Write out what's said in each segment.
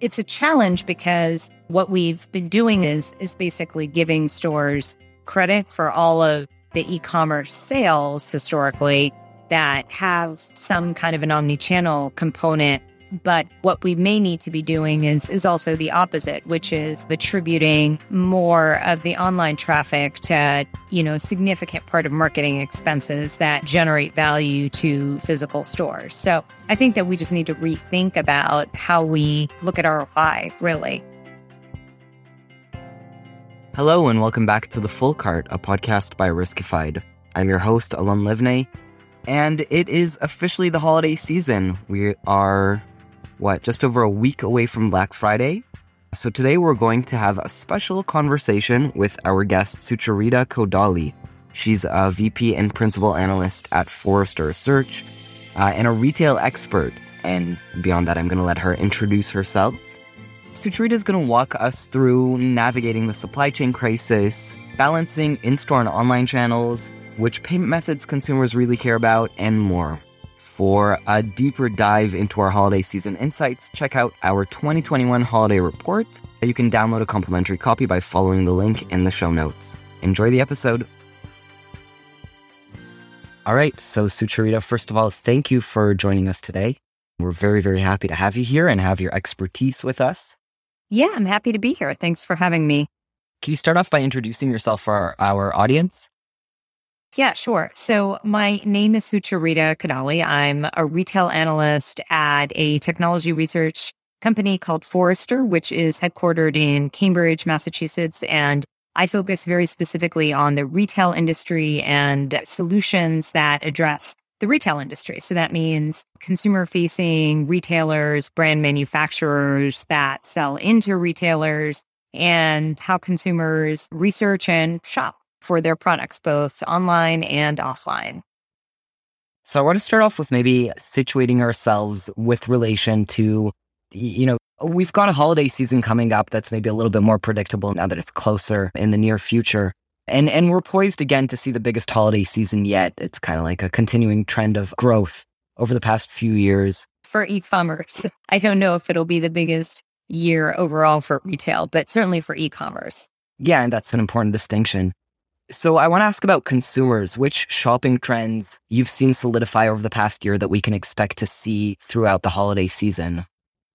It's a challenge because what we've been doing is is basically giving stores credit for all of the e-commerce sales historically that have some kind of an omni-channel component but what we may need to be doing is is also the opposite, which is attributing more of the online traffic to, you know, significant part of marketing expenses that generate value to physical stores. So I think that we just need to rethink about how we look at ROI, really. Hello and welcome back to The Full Cart, a podcast by Riskified. I'm your host, Alon Livney, and it is officially the holiday season. We are what, just over a week away from Black Friday. So today we're going to have a special conversation with our guest, Sucharita Kodali. She's a VP and Principal Analyst at Forrester Research uh, and a retail expert. And beyond that, I'm going to let her introduce herself. Sucharita is going to walk us through navigating the supply chain crisis, balancing in store and online channels, which payment methods consumers really care about, and more. For a deeper dive into our holiday season insights, check out our 2021 holiday report. You can download a complimentary copy by following the link in the show notes. Enjoy the episode. All right, so Sucharita, first of all, thank you for joining us today. We're very, very happy to have you here and have your expertise with us. Yeah, I'm happy to be here. Thanks for having me. Can you start off by introducing yourself for our, our audience? Yeah, sure. So my name is Sucharita Kodali. I'm a retail analyst at a technology research company called Forrester, which is headquartered in Cambridge, Massachusetts. And I focus very specifically on the retail industry and solutions that address the retail industry. So that means consumer facing retailers, brand manufacturers that sell into retailers and how consumers research and shop for their products, both online and offline. So I want to start off with maybe situating ourselves with relation to, you know, we've got a holiday season coming up that's maybe a little bit more predictable now that it's closer in the near future. And and we're poised again to see the biggest holiday season yet. It's kind of like a continuing trend of growth over the past few years. For e-commerce. I don't know if it'll be the biggest year overall for retail, but certainly for e-commerce. Yeah, and that's an important distinction. So I want to ask about consumers. Which shopping trends you've seen solidify over the past year that we can expect to see throughout the holiday season?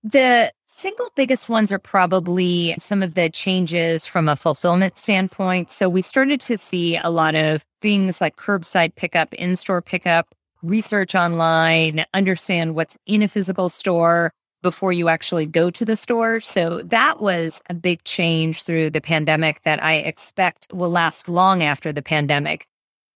The single biggest ones are probably some of the changes from a fulfillment standpoint. So we started to see a lot of things like curbside pickup, in-store pickup, research online, understand what's in a physical store, before you actually go to the store. So that was a big change through the pandemic that I expect will last long after the pandemic.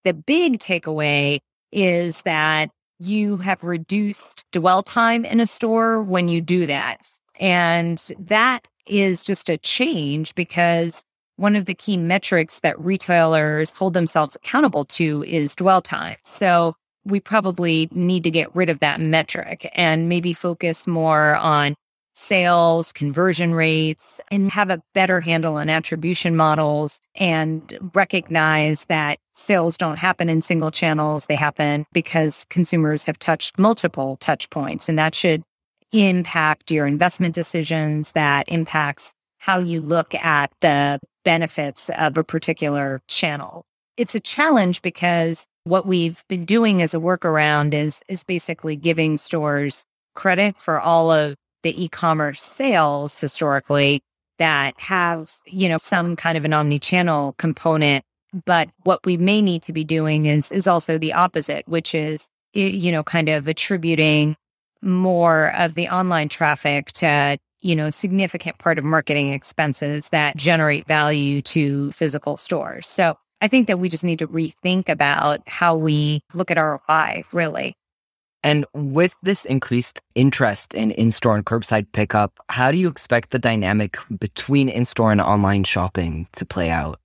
The big takeaway is that you have reduced dwell time in a store when you do that. And that is just a change because one of the key metrics that retailers hold themselves accountable to is dwell time. So we probably need to get rid of that metric and maybe focus more on sales, conversion rates, and have a better handle on attribution models and recognize that sales don't happen in single channels. They happen because consumers have touched multiple touch points and that should impact your investment decisions. That impacts how you look at the benefits of a particular channel. It's a challenge because what we've been doing as a workaround is is basically giving stores credit for all of the e-commerce sales historically that have, you know, some kind of an omni-channel component. But what we may need to be doing is is also the opposite, which is you know, kind of attributing more of the online traffic to you know, significant part of marketing expenses that generate value to physical stores. So I think that we just need to rethink about how we look at our ROI, really. And with this increased interest in in store and curbside pickup, how do you expect the dynamic between in store and online shopping to play out?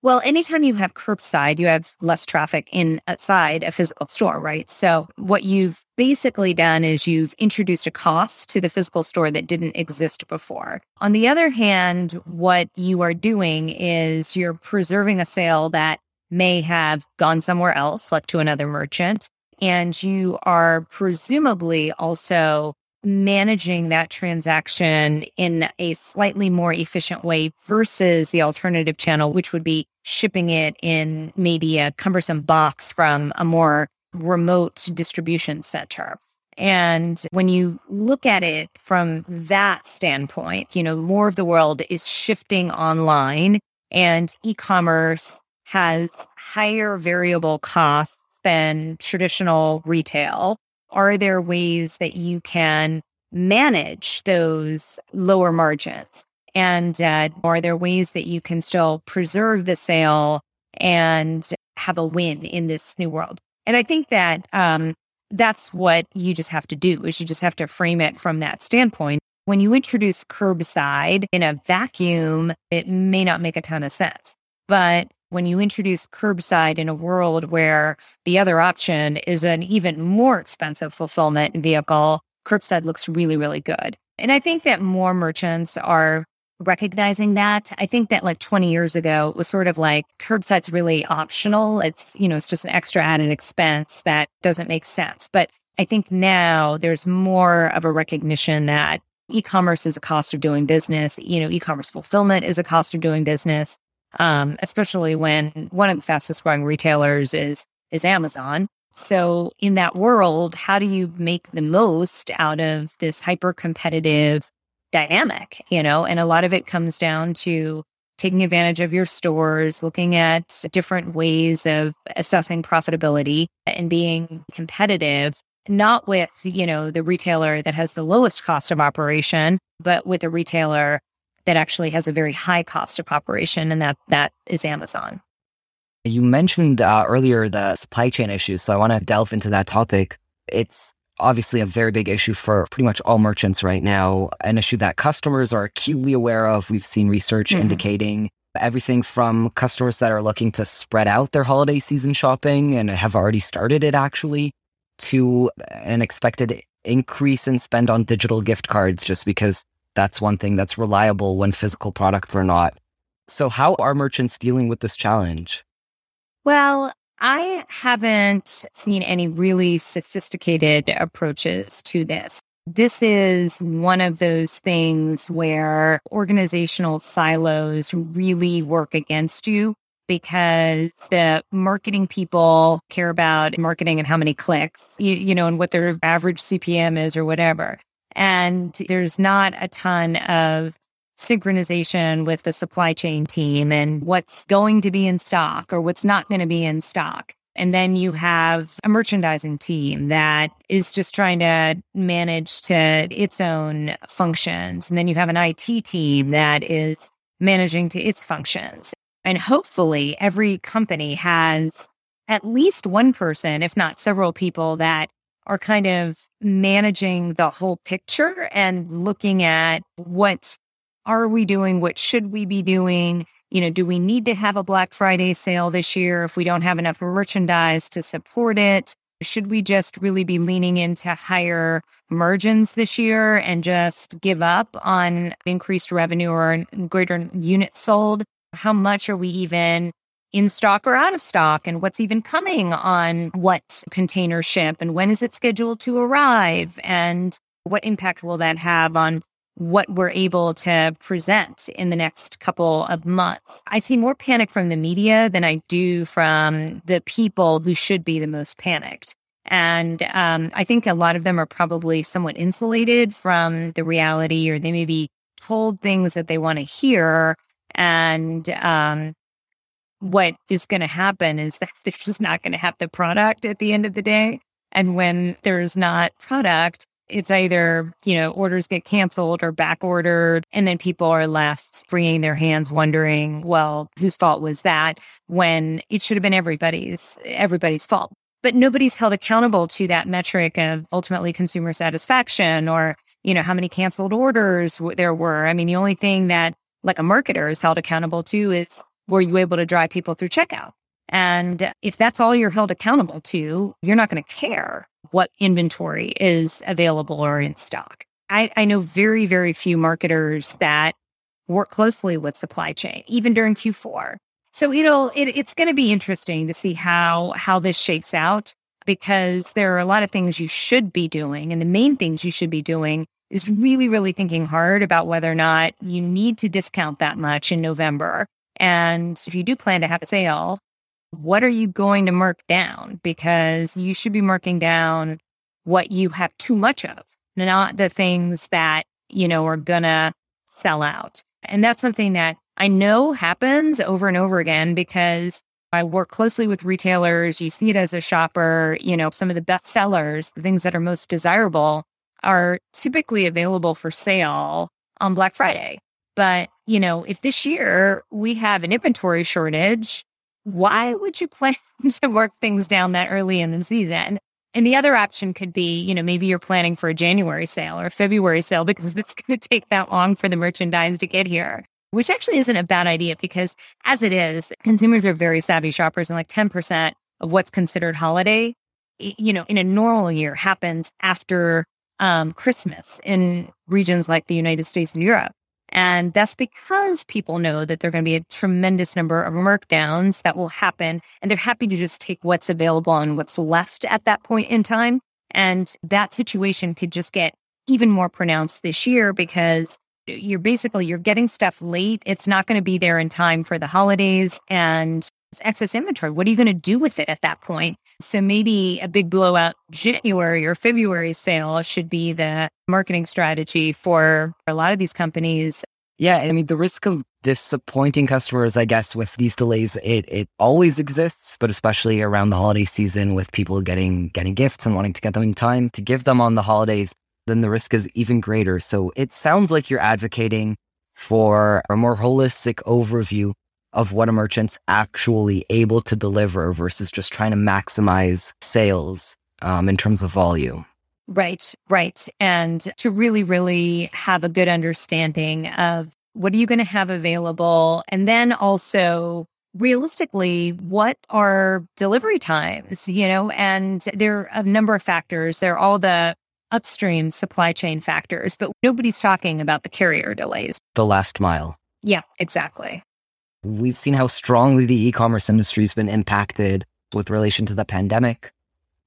Well, anytime you have curbside, you have less traffic inside a physical store, right? So what you've basically done is you've introduced a cost to the physical store that didn't exist before. On the other hand, what you are doing is you're preserving a sale that may have gone somewhere else, like to another merchant. And you are presumably also managing that transaction in a slightly more efficient way versus the alternative channel, which would be shipping it in maybe a cumbersome box from a more remote distribution center. And when you look at it from that standpoint, you know, more of the world is shifting online and e-commerce has higher variable costs than traditional retail. Are there ways that you can manage those lower margins? And uh, are there ways that you can still preserve the sale and have a win in this new world? And I think that um, that's what you just have to do is you just have to frame it from that standpoint. When you introduce curbside in a vacuum, it may not make a ton of sense. But when you introduce curbside in a world where the other option is an even more expensive fulfillment vehicle, curbside looks really, really good. And I think that more merchants are recognizing that. I think that like 20 years ago, it was sort of like curbside's really optional. It's, you know, it's just an extra added expense that doesn't make sense. But I think now there's more of a recognition that e-commerce is a cost of doing business. You know, e-commerce fulfillment is a cost of doing business. Um, especially when one of the fastest growing retailers is, is Amazon. So in that world, how do you make the most out of this hyper competitive dynamic, you know, and a lot of it comes down to taking advantage of your stores, looking at different ways of assessing profitability and being competitive, not with, you know, the retailer that has the lowest cost of operation, but with a retailer that actually has a very high cost of operation. And that, that is Amazon. You mentioned uh, earlier the supply chain issues. So I want to delve into that topic. It's obviously a very big issue for pretty much all merchants right now, an issue that customers are acutely aware of. We've seen research mm-hmm. indicating everything from customers that are looking to spread out their holiday season shopping and have already started it actually to an expected increase in spend on digital gift cards just because that's one thing that's reliable when physical products are not. So how are merchants dealing with this challenge? Well, I haven't seen any really sophisticated approaches to this. This is one of those things where organizational silos really work against you because the marketing people care about marketing and how many clicks, you, you, know, and what their average CPM is or whatever. And there's not a ton of synchronization with the supply chain team and what's going to be in stock or what's not going to be in stock. And then you have a merchandising team that is just trying to manage to its own functions. And then you have an IT team that is managing to its functions. And hopefully every company has at least one person, if not several people that are kind of managing the whole picture and looking at what are we doing? What should we be doing? You know, do we need to have a Black Friday sale this year if we don't have enough merchandise to support it? Should we just really be leaning into higher margins this year and just give up on increased revenue or greater units sold? How much are we even in stock or out of stock and what's even coming on what container ship and when is it scheduled to arrive and what impact will that have on what we're able to present in the next couple of months. I see more panic from the media than I do from the people who should be the most panicked. And um, I think a lot of them are probably somewhat insulated from the reality, or they may be told things that they want to hear. And um, what is going to happen is that they're just not going to have the product at the end of the day. And when there's not product, it's either, you know, orders get canceled or back ordered. And then people are left wringing their hands wondering, well, whose fault was that when it should have been everybody's, everybody's fault. But nobody's held accountable to that metric of ultimately consumer satisfaction or, you know, how many canceled orders there were. I mean, the only thing that like a marketer is held accountable to is were you able to drive people through checkout? And if that's all you're held accountable to, you're not going to care what inventory is available or in stock. I, I know very, very few marketers that work closely with supply chain, even during Q4. So it'll it, it's going to be interesting to see how how this shakes out. because there are a lot of things you should be doing. And the main things you should be doing is really, really thinking hard about whether or not you need to discount that much in November. And if you do plan to have a sale, what are you going to mark down? Because you should be marking down what you have too much of, not the things that, you know, are to sell out. And that's something that I know happens over and over again because I work closely with retailers. You see it as a shopper, you know, some of the best sellers, the things that are most desirable are typically available for sale on Black Friday. But, you know, if this year we have an inventory shortage, why would you plan to work things down that early in the season? And the other option could be, you know, maybe you're planning for a January sale or a February sale because it's going to take that long for the merchandise to get here, which actually isn't a bad idea because as it is, consumers are very savvy shoppers and like 10% of what's considered holiday, you know, in a normal year happens after um, Christmas in regions like the United States and Europe. And that's because people know that there are going to be a tremendous number of markdowns that will happen. And they're happy to just take what's available and what's left at that point in time. And that situation could just get even more pronounced this year because you're basically you're getting stuff late. It's not going to be there in time for the holidays and it's excess inventory. What are you going to do with it at that point? So maybe a big blowout January or February sale should be the marketing strategy for a lot of these companies. Yeah, I mean the risk of disappointing customers, I guess, with these delays, it it always exists, but especially around the holiday season with people getting getting gifts and wanting to get them in time to give them on the holidays, then the risk is even greater. So it sounds like you're advocating for a more holistic overview of what a merchant's actually able to deliver versus just trying to maximize sales um, in terms of volume. Right, right. And to really, really have a good understanding of what are you going to have available? And then also realistically, what are delivery times, you know, and there are a number of factors. There are all the upstream supply chain factors, but nobody's talking about the carrier delays. The last mile. Yeah, exactly. We've seen how strongly the e commerce industry has been impacted with relation to the pandemic.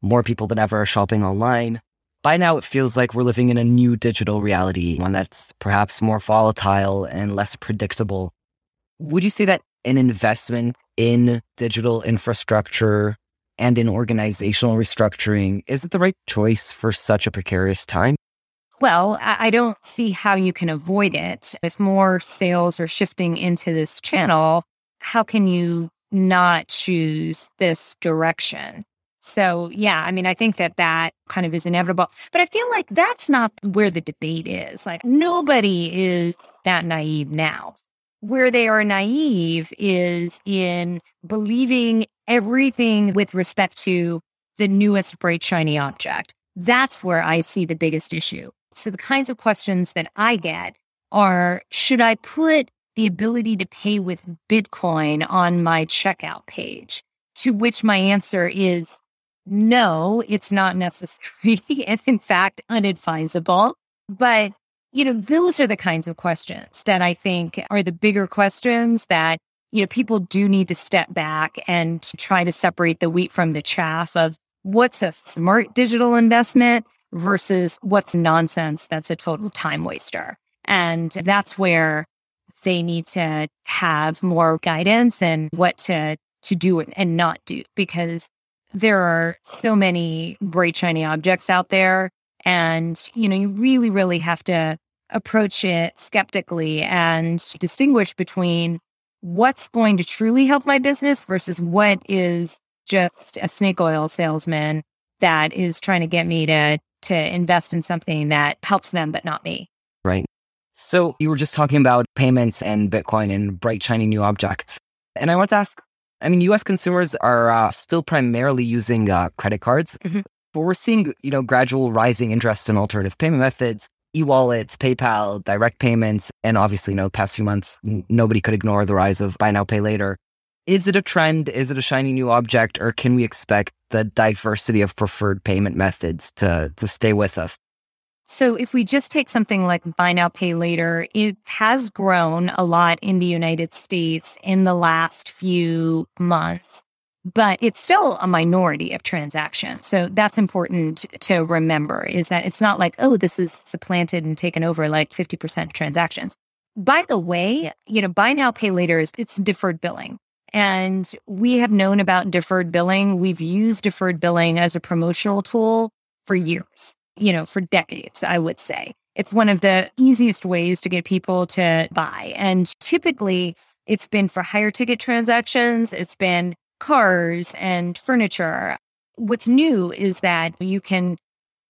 More people than ever are shopping online. By now, it feels like we're living in a new digital reality, one that's perhaps more volatile and less predictable. Would you say that an investment in digital infrastructure and in organizational restructuring is it the right choice for such a precarious time? Well, I don't see how you can avoid it. If more sales are shifting into this channel, how can you not choose this direction? So, yeah, I mean, I think that that kind of is inevitable. But I feel like that's not where the debate is. Like, nobody is that naive now. Where they are naive is in believing everything with respect to the newest bright, shiny object. That's where I see the biggest issue. So the kinds of questions that I get are should I put the ability to pay with Bitcoin on my checkout page? To which my answer is no, it's not necessary and in fact unadvisable. But, you know, those are the kinds of questions that I think are the bigger questions that, you know, people do need to step back and try to separate the wheat from the chaff of what's a smart digital investment versus what's nonsense that's a total time waster. And that's where they need to have more guidance and what to to do and not do because there are so many bright shiny objects out there and you know you really really have to approach it skeptically and distinguish between what's going to truly help my business versus what is just a snake oil salesman that is trying to get me to to invest in something that helps them, but not me. Right. So you were just talking about payments and Bitcoin and bright, shiny new objects. And I want to ask I mean, US consumers are uh, still primarily using uh, credit cards, mm-hmm. but we're seeing, you know, gradual rising interest in alternative payment methods, e-wallets, PayPal, direct payments, and obviously, you know, the past few months, n- nobody could ignore the rise of buy now, pay later. Is it a trend? Is it a shiny new object? Or can we expect the diversity of preferred payment methods to, to stay with us? So if we just take something like buy now, pay later, it has grown a lot in the United States in the last few months. but it's still a minority of transactions. So that's important to remember is that it's not like, oh, this is supplanted and taken over like 50% transactions. By the way, you know, buy now, pay later is it's deferred billing. And we have known about deferred billing. We've used deferred billing as a promotional tool for years, you know, for decades, I would say. It's one of the easiest ways to get people to buy. And typically it's been for higher ticket transactions. It's been cars and furniture. What's new is that you can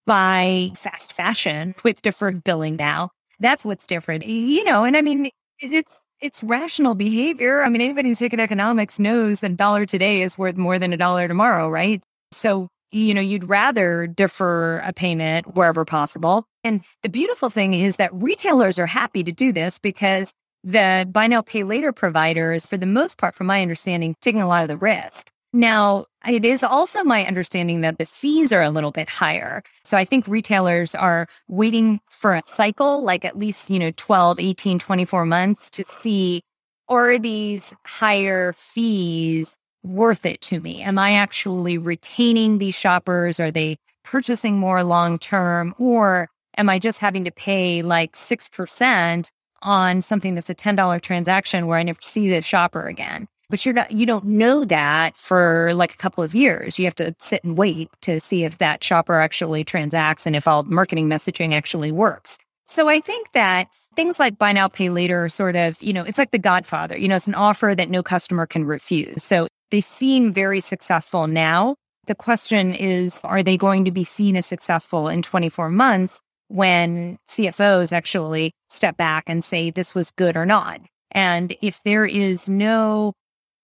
buy fast fashion with deferred billing now. That's what's different, you know, and I mean, it's, it's rational behavior. I mean, anybody who's taken economics knows that a dollar today is worth more than a dollar tomorrow, right? So, you know, you'd rather defer a payment wherever possible. And the beautiful thing is that retailers are happy to do this because the buy now, pay later providers, for the most part, from my understanding, taking a lot of the risk. Now, it is also my understanding that the fees are a little bit higher. So I think retailers are waiting for a cycle, like at least, you know, 12, 18, 24 months to see are these higher fees worth it to me? Am I actually retaining these shoppers? Are they purchasing more long term? Or am I just having to pay like 6% on something that's a $10 transaction where I never see the shopper again? but you're not, you don't know that for like a couple of years. You have to sit and wait to see if that shopper actually transacts and if all marketing messaging actually works. So I think that things like buy now, pay later are sort of, you know, it's like the godfather, you know, it's an offer that no customer can refuse. So they seem very successful now. The question is, are they going to be seen as successful in 24 months when CFOs actually step back and say this was good or not? And if there is no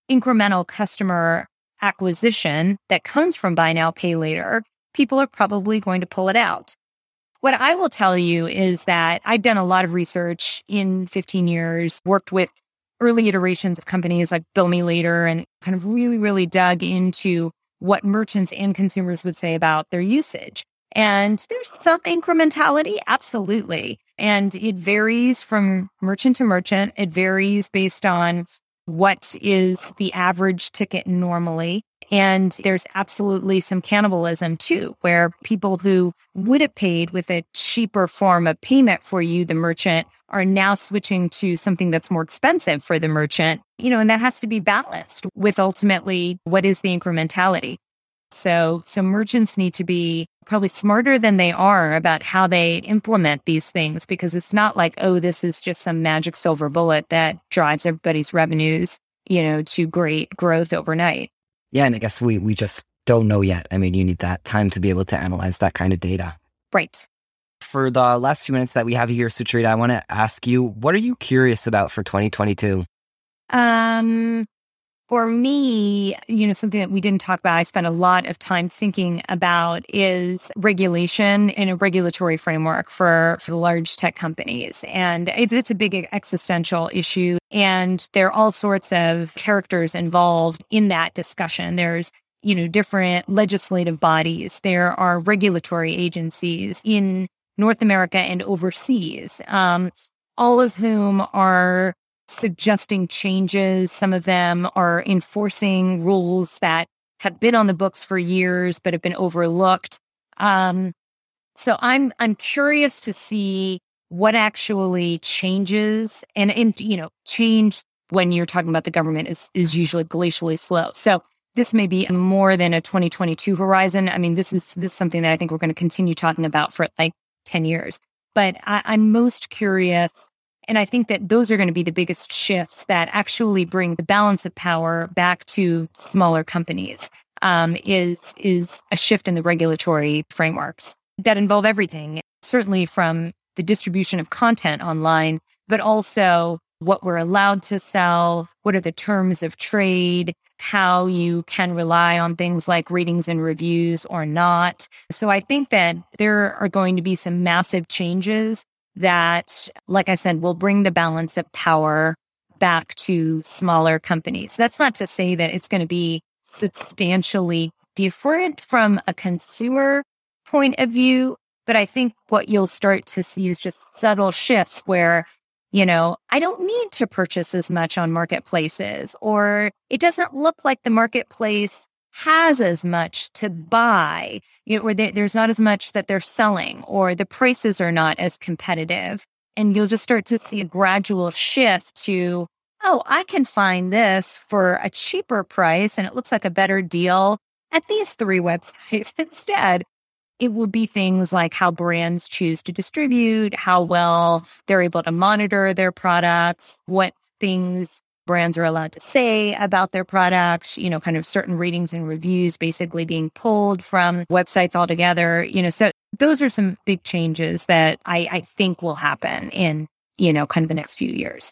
incremental customer acquisition that comes from buy now, pay later, people are probably going to pull it out. What I will tell you is that I've done a lot of research in 15 years, worked with early iterations of companies like Bill Me Later and kind of really, really dug into what merchants and consumers would say about their usage. And there's some incrementality, absolutely. And it varies from merchant to merchant. It varies based on what is the average ticket normally. And there's absolutely some cannibalism too, where people who would have paid with a cheaper form of payment for you, the merchant, are now switching to something that's more expensive for the merchant, you know, and that has to be balanced with ultimately what is the incrementality. So, so merchants need to be probably smarter than they are about how they implement these things because it's not like, oh, this is just some magic silver bullet that drives everybody's revenues, you know, to great growth overnight. Yeah. And I guess we, we just don't know yet. I mean, you need that time to be able to analyze that kind of data. Right. For the last few minutes that we have here, Sucharita, I want to ask you, what are you curious about for 2022? Um, for me, you know, something that we didn't talk about, I spent a lot of time thinking about is regulation and a regulatory framework for, for large tech companies. And it's, it's a big existential issue. And there are all sorts of characters involved in that discussion. There's you know, different legislative bodies. There are regulatory agencies in North America and overseas, um, all of whom are suggesting changes. Some of them are enforcing rules that have been on the books for years but have been overlooked. Um, so I'm I'm curious to see what actually changes, and and you know, change when you're talking about the government is is usually glacially slow. So this may be more than a 2022 horizon. I mean, this is this is something that I think we're going to continue talking about for like 10 years. But I, I'm most curious and I think that those are going to be the biggest shifts that actually bring the balance of power back to smaller companies. Um, is is a shift in the regulatory frameworks that involve everything, certainly from the distribution of content online, but also what we're allowed to sell, what are the terms of trade, how you can rely on things like ratings and reviews or not. So I think that there are going to be some massive changes that, like I said, will bring the balance of power back to smaller companies. That's not to say that it's going to be substantially different from a consumer point of view, but I think what you'll start to see is just subtle shifts where You know, I don't need to purchase as much on marketplaces, or it doesn't look like the marketplace has as much to buy, you know, or they, there's not as much that they're selling, or the prices are not as competitive. And you'll just start to see a gradual shift to, oh, I can find this for a cheaper price and it looks like a better deal at these three websites instead it will be things like how brands choose to distribute, how well they're able to monitor their products, what things brands are allowed to say about their products, you know, kind of certain ratings and reviews basically being pulled from websites altogether, you know, so those are some big changes that I, I think will happen in, you know, kind of the next few years.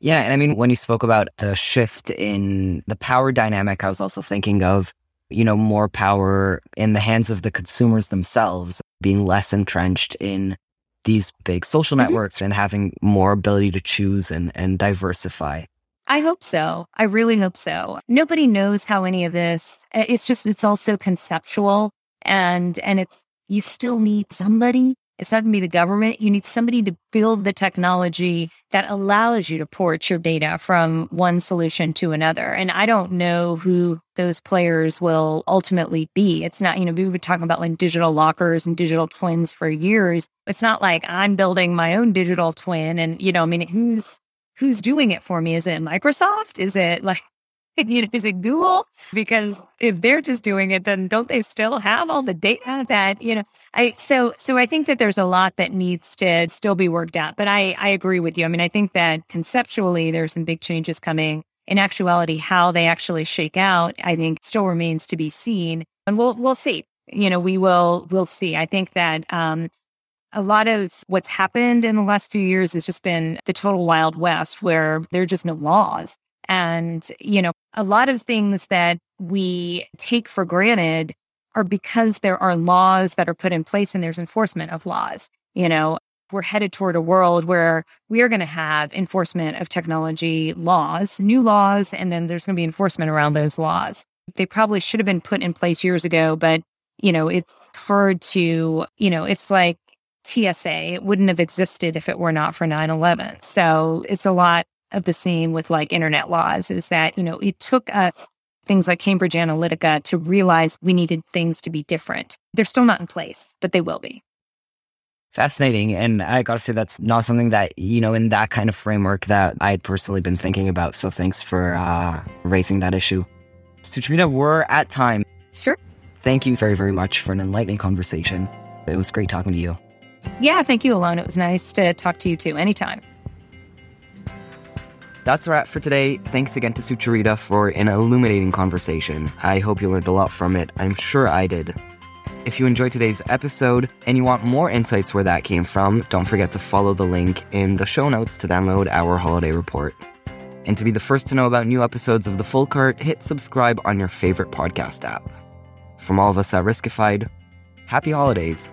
Yeah. And I mean, when you spoke about the shift in the power dynamic, I was also thinking of you know, more power in the hands of the consumers themselves, being less entrenched in these big social mm-hmm. networks and having more ability to choose and, and diversify. I hope so. I really hope so. Nobody knows how any of this, it's just, it's also conceptual and, and it's, you still need somebody it's not going to be the government. You need somebody to build the technology that allows you to port your data from one solution to another. And I don't know who those players will ultimately be. It's not, you know, we've been talking about like digital lockers and digital twins for years. It's not like I'm building my own digital twin and, you know, I mean, who's, who's doing it for me? Is it Microsoft? Is it like, you know, is it Google? Because if they're just doing it, then don't they still have all the data that, you know, I, so, so I think that there's a lot that needs to still be worked out, but I, I agree with you. I mean, I think that conceptually there's some big changes coming. In actuality, how they actually shake out, I think still remains to be seen. And we'll, we'll see. You know, we will, we'll see. I think that, um, a lot of what's happened in the last few years has just been the total wild west where there are just no laws. And, you know, a lot of things that we take for granted are because there are laws that are put in place and there's enforcement of laws. You know, we're headed toward a world where we are going to have enforcement of technology laws, new laws, and then there's going to be enforcement around those laws. They probably should have been put in place years ago, but, you know, it's hard to, you know, it's like TSA. It wouldn't have existed if it were not for 9 11. So it's a lot of the same with like internet laws is that, you know, it took us things like Cambridge Analytica to realize we needed things to be different. They're still not in place, but they will be. Fascinating. And I got to say, that's not something that, you know, in that kind of framework that I had personally been thinking about. So thanks for uh, raising that issue. Sucharita, we're at time. Sure. Thank you very, very much for an enlightening conversation. It was great talking to you. Yeah, thank you, Alon. It was nice to talk to you too. Anytime. That's a wrap for today. Thanks again to Sucharita for an illuminating conversation. I hope you learned a lot from it. I'm sure I did. If you enjoyed today's episode and you want more insights where that came from, don't forget to follow the link in the show notes to download our holiday report. And to be the first to know about new episodes of The Full Cart, hit subscribe on your favorite podcast app. From all of us at Riskified, happy holidays.